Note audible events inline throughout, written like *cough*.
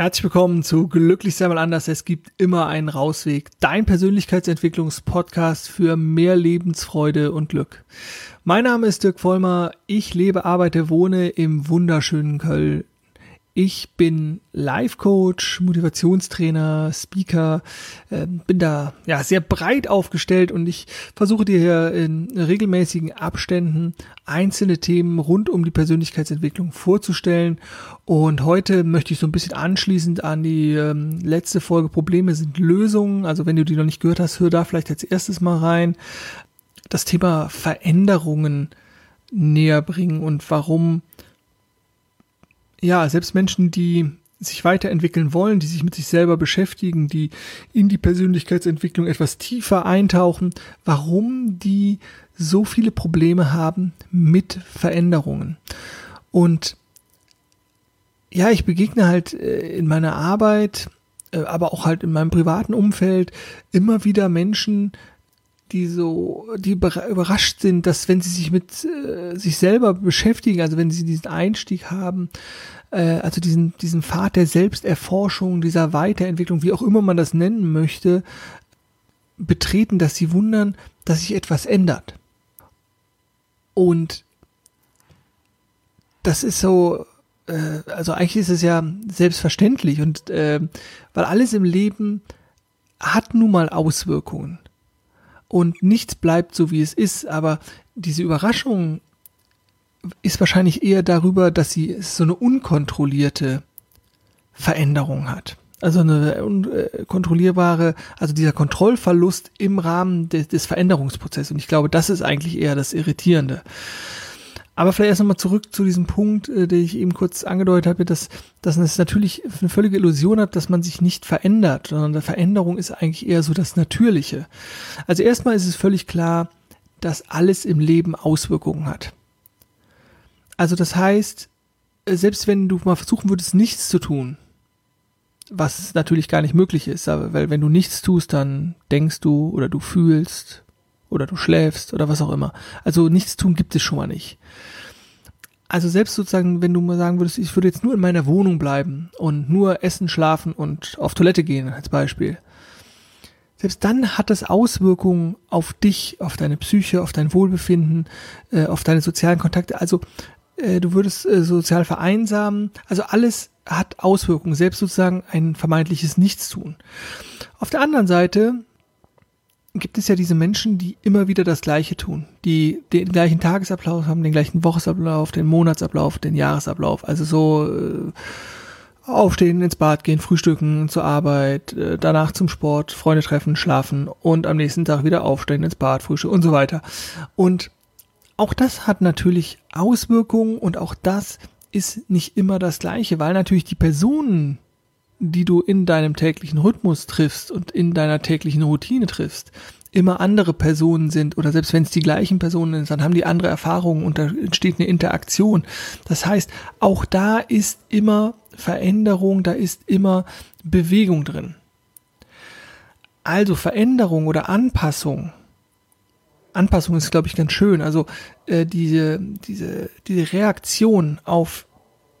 Herzlich willkommen zu Glücklich sei mal anders. Es gibt immer einen Rausweg. Dein Persönlichkeitsentwicklungspodcast für mehr Lebensfreude und Glück. Mein Name ist Dirk Vollmer. Ich lebe, arbeite, wohne im wunderschönen Köln ich bin Life-Coach, Motivationstrainer, Speaker, äh, bin da ja sehr breit aufgestellt und ich versuche dir hier in regelmäßigen Abständen einzelne Themen rund um die Persönlichkeitsentwicklung vorzustellen. Und heute möchte ich so ein bisschen anschließend an die ähm, letzte Folge Probleme sind Lösungen. Also wenn du die noch nicht gehört hast, hör da vielleicht als erstes mal rein. Das Thema Veränderungen näher bringen und warum ja, selbst Menschen, die sich weiterentwickeln wollen, die sich mit sich selber beschäftigen, die in die Persönlichkeitsentwicklung etwas tiefer eintauchen, warum die so viele Probleme haben mit Veränderungen. Und ja, ich begegne halt äh, in meiner Arbeit, äh, aber auch halt in meinem privaten Umfeld immer wieder Menschen, die so, die überrascht sind, dass wenn sie sich mit äh, sich selber beschäftigen, also wenn sie diesen Einstieg haben, äh, also diesen, diesen Pfad der Selbsterforschung, dieser Weiterentwicklung, wie auch immer man das nennen möchte, betreten, dass sie wundern, dass sich etwas ändert. Und das ist so, äh, also eigentlich ist es ja selbstverständlich und äh, weil alles im Leben hat nun mal Auswirkungen und nichts bleibt so, wie es ist. Aber diese Überraschung ist wahrscheinlich eher darüber, dass sie so eine unkontrollierte Veränderung hat. Also eine unkontrollierbare, also dieser Kontrollverlust im Rahmen des, des Veränderungsprozesses. Und ich glaube, das ist eigentlich eher das Irritierende. Aber vielleicht erst nochmal zurück zu diesem Punkt, äh, den ich eben kurz angedeutet habe, dass, dass es natürlich eine völlige Illusion hat, dass man sich nicht verändert, sondern Veränderung ist eigentlich eher so das Natürliche. Also erstmal ist es völlig klar, dass alles im Leben Auswirkungen hat. Also das heißt, äh, selbst wenn du mal versuchen würdest, nichts zu tun, was natürlich gar nicht möglich ist, aber weil wenn du nichts tust, dann denkst du oder du fühlst oder du schläfst oder was auch immer. Also nichts tun gibt es schon mal nicht. Also selbst sozusagen, wenn du mal sagen würdest, ich würde jetzt nur in meiner Wohnung bleiben und nur essen, schlafen und auf Toilette gehen als Beispiel. Selbst dann hat das Auswirkungen auf dich, auf deine Psyche, auf dein Wohlbefinden, äh, auf deine sozialen Kontakte. Also äh, du würdest äh, sozial vereinsamen. Also alles hat Auswirkungen, selbst sozusagen ein vermeintliches Nichtstun. Auf der anderen Seite gibt es ja diese Menschen, die immer wieder das Gleiche tun, die den gleichen Tagesablauf haben, den gleichen Wochensablauf, den Monatsablauf, den Jahresablauf. Also so äh, aufstehen, ins Bad gehen, frühstücken, zur Arbeit, äh, danach zum Sport, Freunde treffen, schlafen und am nächsten Tag wieder aufstehen, ins Bad, frühstücken und so weiter. Und auch das hat natürlich Auswirkungen und auch das ist nicht immer das Gleiche, weil natürlich die Personen, die du in deinem täglichen Rhythmus triffst und in deiner täglichen Routine triffst, immer andere Personen sind oder selbst wenn es die gleichen Personen sind, dann haben die andere Erfahrungen und da entsteht eine Interaktion. Das heißt, auch da ist immer Veränderung, da ist immer Bewegung drin. Also Veränderung oder Anpassung. Anpassung ist, glaube ich, ganz schön. Also äh, diese, diese, diese Reaktion auf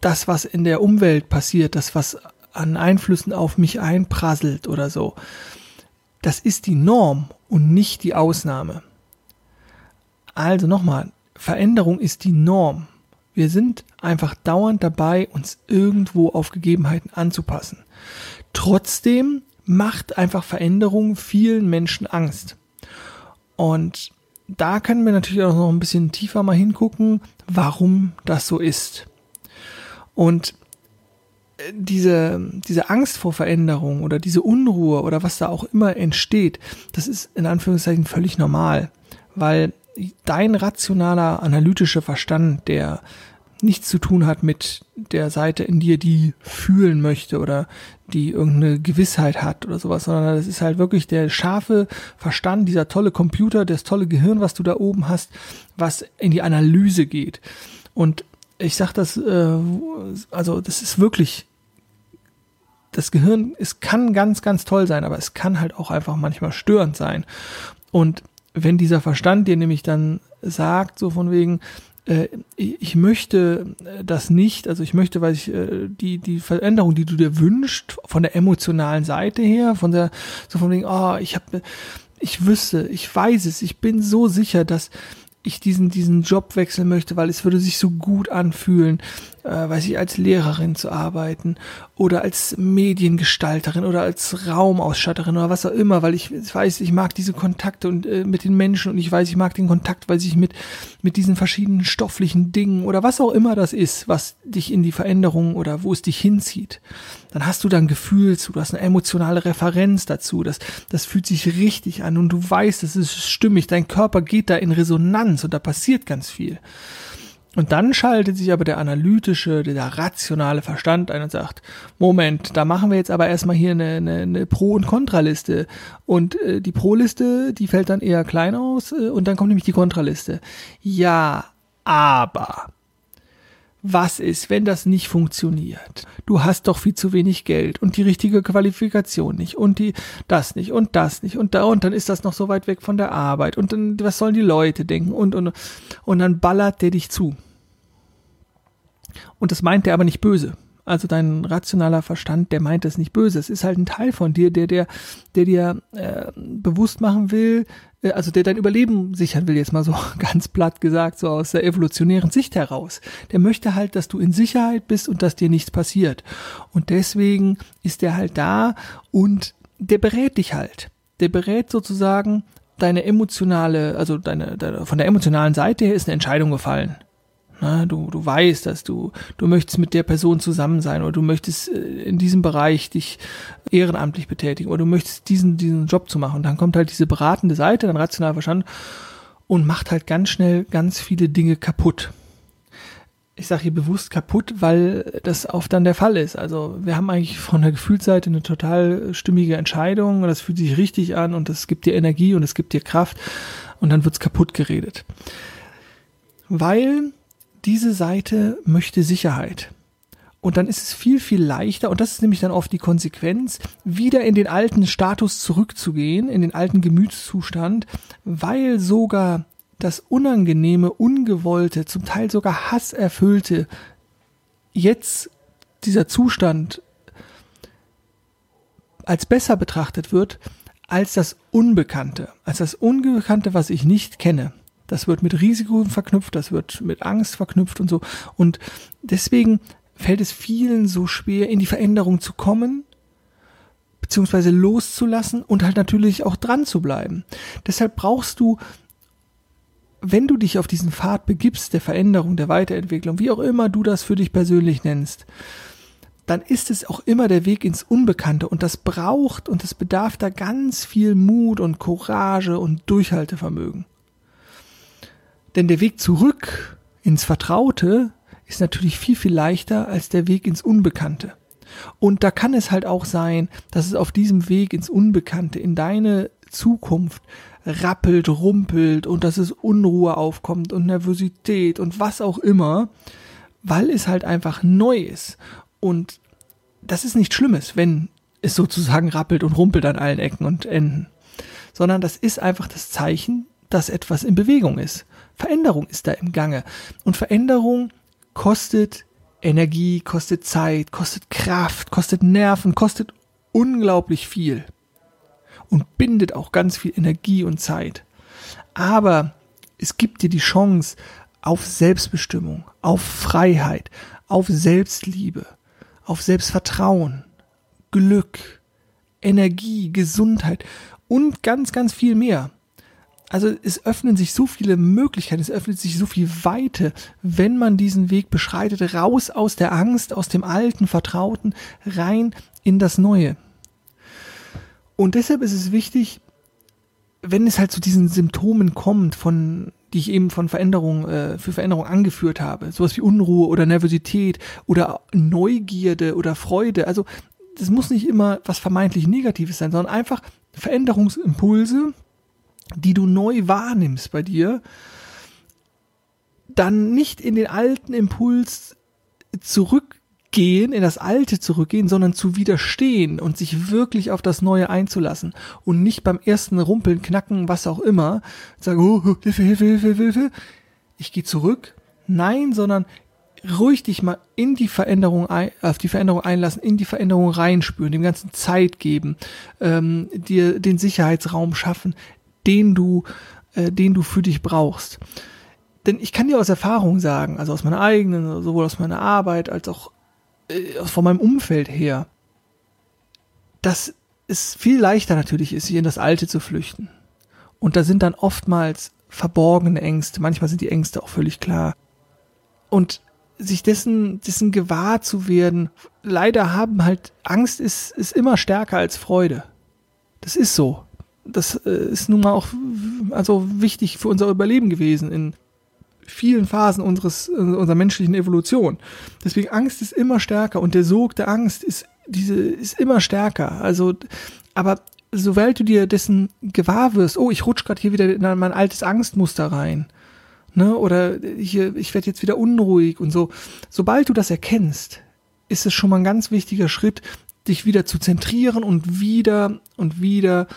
das, was in der Umwelt passiert, das, was an Einflüssen auf mich einprasselt oder so. Das ist die Norm und nicht die Ausnahme. Also nochmal, Veränderung ist die Norm. Wir sind einfach dauernd dabei, uns irgendwo auf Gegebenheiten anzupassen. Trotzdem macht einfach Veränderung vielen Menschen Angst. Und da können wir natürlich auch noch ein bisschen tiefer mal hingucken, warum das so ist. Und diese, diese Angst vor Veränderung oder diese Unruhe oder was da auch immer entsteht, das ist in Anführungszeichen völlig normal, weil dein rationaler, analytischer Verstand, der nichts zu tun hat mit der Seite in dir, die fühlen möchte oder die irgendeine Gewissheit hat oder sowas, sondern das ist halt wirklich der scharfe Verstand, dieser tolle Computer, das tolle Gehirn, was du da oben hast, was in die Analyse geht. Und ich sag das, äh, also das ist wirklich, das Gehirn, es kann ganz, ganz toll sein, aber es kann halt auch einfach manchmal störend sein. Und wenn dieser Verstand dir nämlich dann sagt, so von wegen, äh, ich möchte das nicht, also ich möchte, weil ich äh, die, die Veränderung, die du dir wünschst, von der emotionalen Seite her, von der, so von wegen, oh, ich habe, ich wüsste, ich weiß es, ich bin so sicher, dass ich diesen, diesen Job wechseln möchte, weil es würde sich so gut anfühlen, äh, weiß ich, als Lehrerin zu arbeiten oder als Mediengestalterin oder als Raumausstatterin oder was auch immer, weil ich, weiß, ich mag diese Kontakte und äh, mit den Menschen und ich weiß, ich mag den Kontakt, weil sich mit, mit diesen verschiedenen stofflichen Dingen oder was auch immer das ist, was dich in die Veränderung oder wo es dich hinzieht, dann hast du da ein Gefühl zu, du hast eine emotionale Referenz dazu, das, das fühlt sich richtig an und du weißt, es ist stimmig, dein Körper geht da in Resonanz und da passiert ganz viel. Und dann schaltet sich aber der analytische, der rationale Verstand ein und sagt, Moment, da machen wir jetzt aber erstmal hier eine, eine, eine Pro- und Kontraliste. Und äh, die Pro-Liste, die fällt dann eher klein aus äh, und dann kommt nämlich die Kontraliste. Ja, aber was ist, wenn das nicht funktioniert? Du hast doch viel zu wenig Geld und die richtige Qualifikation nicht und die das nicht und das nicht und da und dann ist das noch so weit weg von der Arbeit und dann was sollen die Leute denken und und und dann ballert der dich zu. Und das meint er aber nicht böse. Also dein rationaler Verstand, der meint das nicht böse. Es ist halt ein Teil von dir, der, der, der dir äh, bewusst machen will, äh, also der dein Überleben sichern will, jetzt mal so *laughs* ganz platt gesagt, so aus der evolutionären Sicht heraus. Der möchte halt, dass du in Sicherheit bist und dass dir nichts passiert. Und deswegen ist der halt da und der berät dich halt. Der berät sozusagen deine emotionale, also deine, deine von der emotionalen Seite her ist eine Entscheidung gefallen. Na, du, du weißt, dass du, du möchtest mit der Person zusammen sein oder du möchtest äh, in diesem Bereich dich ehrenamtlich betätigen oder du möchtest diesen, diesen Job zu machen. Und dann kommt halt diese beratende Seite, dann rational Verstand und macht halt ganz schnell ganz viele Dinge kaputt. Ich sage hier bewusst kaputt, weil das oft dann der Fall ist. Also wir haben eigentlich von der Gefühlsseite eine total stimmige Entscheidung und das fühlt sich richtig an und das gibt dir Energie und es gibt dir Kraft und dann wird's kaputt geredet. Weil diese Seite möchte Sicherheit. Und dann ist es viel, viel leichter, und das ist nämlich dann oft die Konsequenz, wieder in den alten Status zurückzugehen, in den alten Gemütszustand, weil sogar das Unangenehme, Ungewollte, zum Teil sogar Hasserfüllte, jetzt dieser Zustand als besser betrachtet wird, als das Unbekannte, als das Unbekannte, was ich nicht kenne. Das wird mit Risiko verknüpft, das wird mit Angst verknüpft und so. Und deswegen fällt es vielen so schwer, in die Veränderung zu kommen, beziehungsweise loszulassen und halt natürlich auch dran zu bleiben. Deshalb brauchst du, wenn du dich auf diesen Pfad begibst, der Veränderung, der Weiterentwicklung, wie auch immer du das für dich persönlich nennst, dann ist es auch immer der Weg ins Unbekannte und das braucht und es bedarf da ganz viel Mut und Courage und Durchhaltevermögen. Denn der Weg zurück ins Vertraute ist natürlich viel, viel leichter als der Weg ins Unbekannte. Und da kann es halt auch sein, dass es auf diesem Weg ins Unbekannte, in deine Zukunft rappelt, rumpelt und dass es Unruhe aufkommt und Nervosität und was auch immer, weil es halt einfach neu ist. Und das ist nichts Schlimmes, wenn es sozusagen rappelt und rumpelt an allen Ecken und Enden, sondern das ist einfach das Zeichen, dass etwas in Bewegung ist. Veränderung ist da im Gange. Und Veränderung kostet Energie, kostet Zeit, kostet Kraft, kostet Nerven, kostet unglaublich viel. Und bindet auch ganz viel Energie und Zeit. Aber es gibt dir die Chance auf Selbstbestimmung, auf Freiheit, auf Selbstliebe, auf Selbstvertrauen, Glück, Energie, Gesundheit und ganz, ganz viel mehr also es öffnen sich so viele Möglichkeiten, es öffnet sich so viel Weite, wenn man diesen Weg beschreitet, raus aus der Angst, aus dem alten, vertrauten, rein in das Neue. Und deshalb ist es wichtig, wenn es halt zu diesen Symptomen kommt, von die ich eben von Veränderung äh, für Veränderung angeführt habe, sowas wie Unruhe oder Nervosität oder Neugierde oder Freude. Also das muss nicht immer was vermeintlich Negatives sein, sondern einfach Veränderungsimpulse, die du neu wahrnimmst bei dir, dann nicht in den alten Impuls zurückgehen, in das Alte zurückgehen, sondern zu widerstehen und sich wirklich auf das Neue einzulassen und nicht beim ersten Rumpeln, Knacken, was auch immer, sagen, oh, Hilfe, Hilfe, Hilfe, Hilfe. Ich gehe zurück, Nein, sondern ruhig dich mal in die Veränderung ein, auf die Veränderung einlassen, in die Veränderung reinspüren, dem ganzen Zeit geben, ähm, dir den Sicherheitsraum schaffen, den du, äh, den du für dich brauchst. Denn ich kann dir aus Erfahrung sagen, also aus meiner eigenen, sowohl aus meiner Arbeit als auch äh, von meinem Umfeld her, dass es viel leichter natürlich ist, sich in das Alte zu flüchten. Und da sind dann oftmals verborgene Ängste, manchmal sind die Ängste auch völlig klar. Und sich dessen, dessen gewahr zu werden, leider haben halt, Angst ist, ist immer stärker als Freude. Das ist so. Das äh, ist nun mal auch, also wichtig für unser Überleben gewesen in vielen Phasen unseres, unserer menschlichen Evolution. Deswegen Angst ist immer stärker und der Sog der Angst ist, diese, ist immer stärker. Also, aber sobald du dir dessen gewahr wirst, oh, ich rutsch gerade hier wieder in mein altes Angstmuster rein, ne, oder hier, ich werde jetzt wieder unruhig und so. Sobald du das erkennst, ist es schon mal ein ganz wichtiger Schritt, dich wieder zu zentrieren und wieder und wieder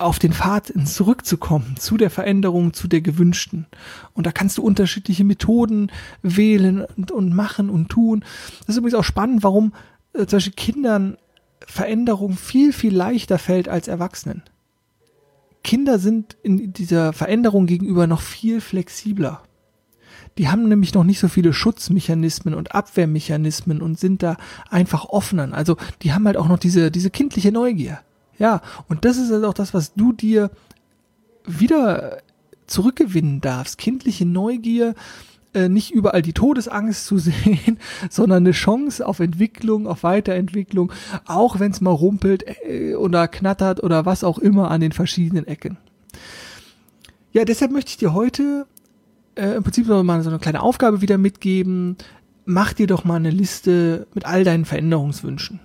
auf den Pfad zurückzukommen, zu der Veränderung, zu der gewünschten. Und da kannst du unterschiedliche Methoden wählen und, und machen und tun. Das ist übrigens auch spannend, warum äh, zum Beispiel Kindern Veränderung viel, viel leichter fällt als Erwachsenen. Kinder sind in dieser Veränderung gegenüber noch viel flexibler. Die haben nämlich noch nicht so viele Schutzmechanismen und Abwehrmechanismen und sind da einfach offener. Also die haben halt auch noch diese, diese kindliche Neugier. Ja, und das ist also auch das, was du dir wieder zurückgewinnen darfst. Kindliche Neugier, äh, nicht überall die Todesangst zu *laughs* sehen, sondern eine Chance auf Entwicklung, auf Weiterentwicklung, auch wenn es mal rumpelt äh, oder knattert oder was auch immer an den verschiedenen Ecken. Ja, deshalb möchte ich dir heute äh, im Prinzip mal so eine kleine Aufgabe wieder mitgeben. Mach dir doch mal eine Liste mit all deinen Veränderungswünschen.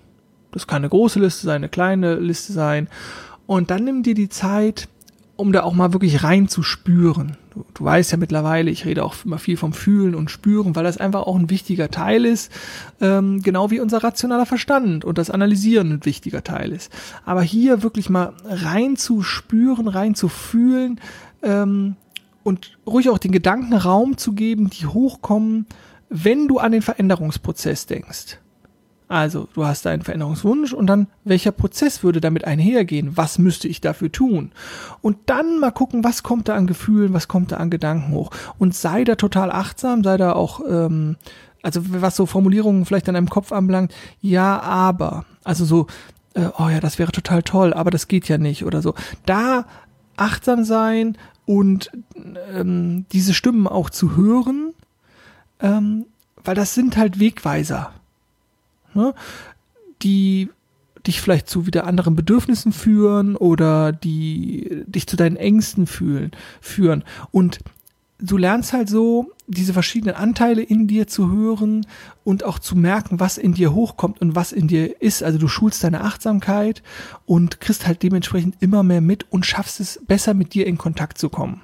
Das kann eine große Liste sein, eine kleine Liste sein. Und dann nimm dir die Zeit, um da auch mal wirklich reinzuspüren. Du, du weißt ja mittlerweile, ich rede auch immer viel vom Fühlen und Spüren, weil das einfach auch ein wichtiger Teil ist, ähm, genau wie unser rationaler Verstand und das Analysieren ein wichtiger Teil ist. Aber hier wirklich mal reinzuspüren, reinzufühlen ähm, und ruhig auch den Gedanken Raum zu geben, die hochkommen, wenn du an den Veränderungsprozess denkst. Also, du hast einen Veränderungswunsch und dann, welcher Prozess würde damit einhergehen? Was müsste ich dafür tun? Und dann mal gucken, was kommt da an Gefühlen, was kommt da an Gedanken hoch? Und sei da total achtsam, sei da auch, ähm, also was so Formulierungen vielleicht an deinem Kopf anbelangt, ja, aber. Also so, äh, oh ja, das wäre total toll, aber das geht ja nicht oder so. Da achtsam sein und ähm, diese Stimmen auch zu hören, ähm, weil das sind halt Wegweiser ne, die dich vielleicht zu wieder anderen Bedürfnissen führen oder die dich zu deinen Ängsten fühlen, führen. Und du lernst halt so, diese verschiedenen Anteile in dir zu hören und auch zu merken, was in dir hochkommt und was in dir ist. Also du schulst deine Achtsamkeit und kriegst halt dementsprechend immer mehr mit und schaffst es besser mit dir in Kontakt zu kommen.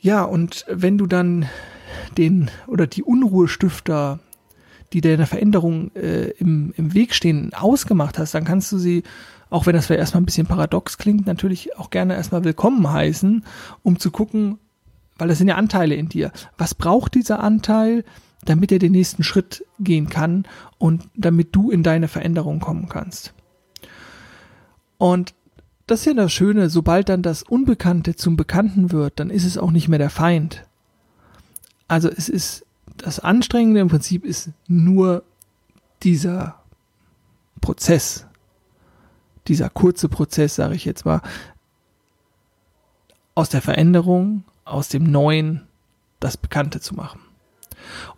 Ja, und wenn du dann den oder die Unruhestifter die dir eine Veränderung äh, im, im Weg stehen, ausgemacht hast, dann kannst du sie, auch wenn das vielleicht erstmal ein bisschen paradox klingt, natürlich auch gerne erstmal willkommen heißen, um zu gucken, weil das sind ja Anteile in dir. Was braucht dieser Anteil, damit er den nächsten Schritt gehen kann und damit du in deine Veränderung kommen kannst? Und das ist ja das Schöne, sobald dann das Unbekannte zum Bekannten wird, dann ist es auch nicht mehr der Feind. Also es ist das Anstrengende im Prinzip ist nur dieser Prozess, dieser kurze Prozess, sage ich jetzt mal, aus der Veränderung, aus dem Neuen, das Bekannte zu machen.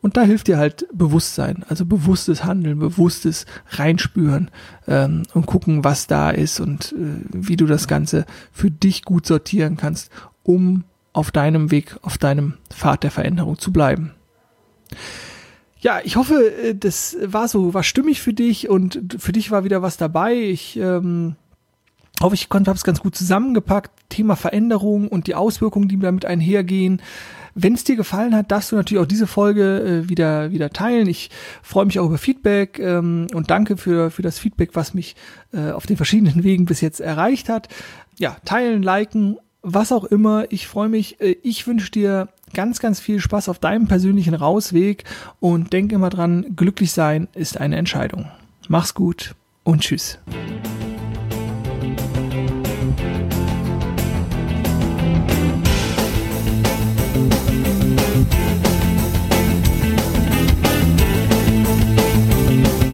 Und da hilft dir halt Bewusstsein, also bewusstes Handeln, bewusstes Reinspüren ähm, und gucken, was da ist und äh, wie du das Ganze für dich gut sortieren kannst, um auf deinem Weg, auf deinem Pfad der Veränderung zu bleiben. Ja, ich hoffe, äh, das war so, war stimmig für dich und für dich war wieder was dabei. Ich ähm, hoffe, ich konnte es ganz gut zusammengepackt. Thema Veränderung und die Auswirkungen, die damit einhergehen. Wenn es dir gefallen hat, darfst du natürlich auch diese Folge äh, wieder wieder teilen. Ich freue mich auch über Feedback ähm, und danke für für das Feedback, was mich äh, auf den verschiedenen *laughs* Wegen bis jetzt erreicht hat. Ja, teilen, liken was auch immer. Ich freue mich. Äh, ich wünsche dir ganz, ganz viel Spaß auf deinem persönlichen Rausweg und denk immer dran, glücklich sein ist eine Entscheidung. Mach's gut und tschüss.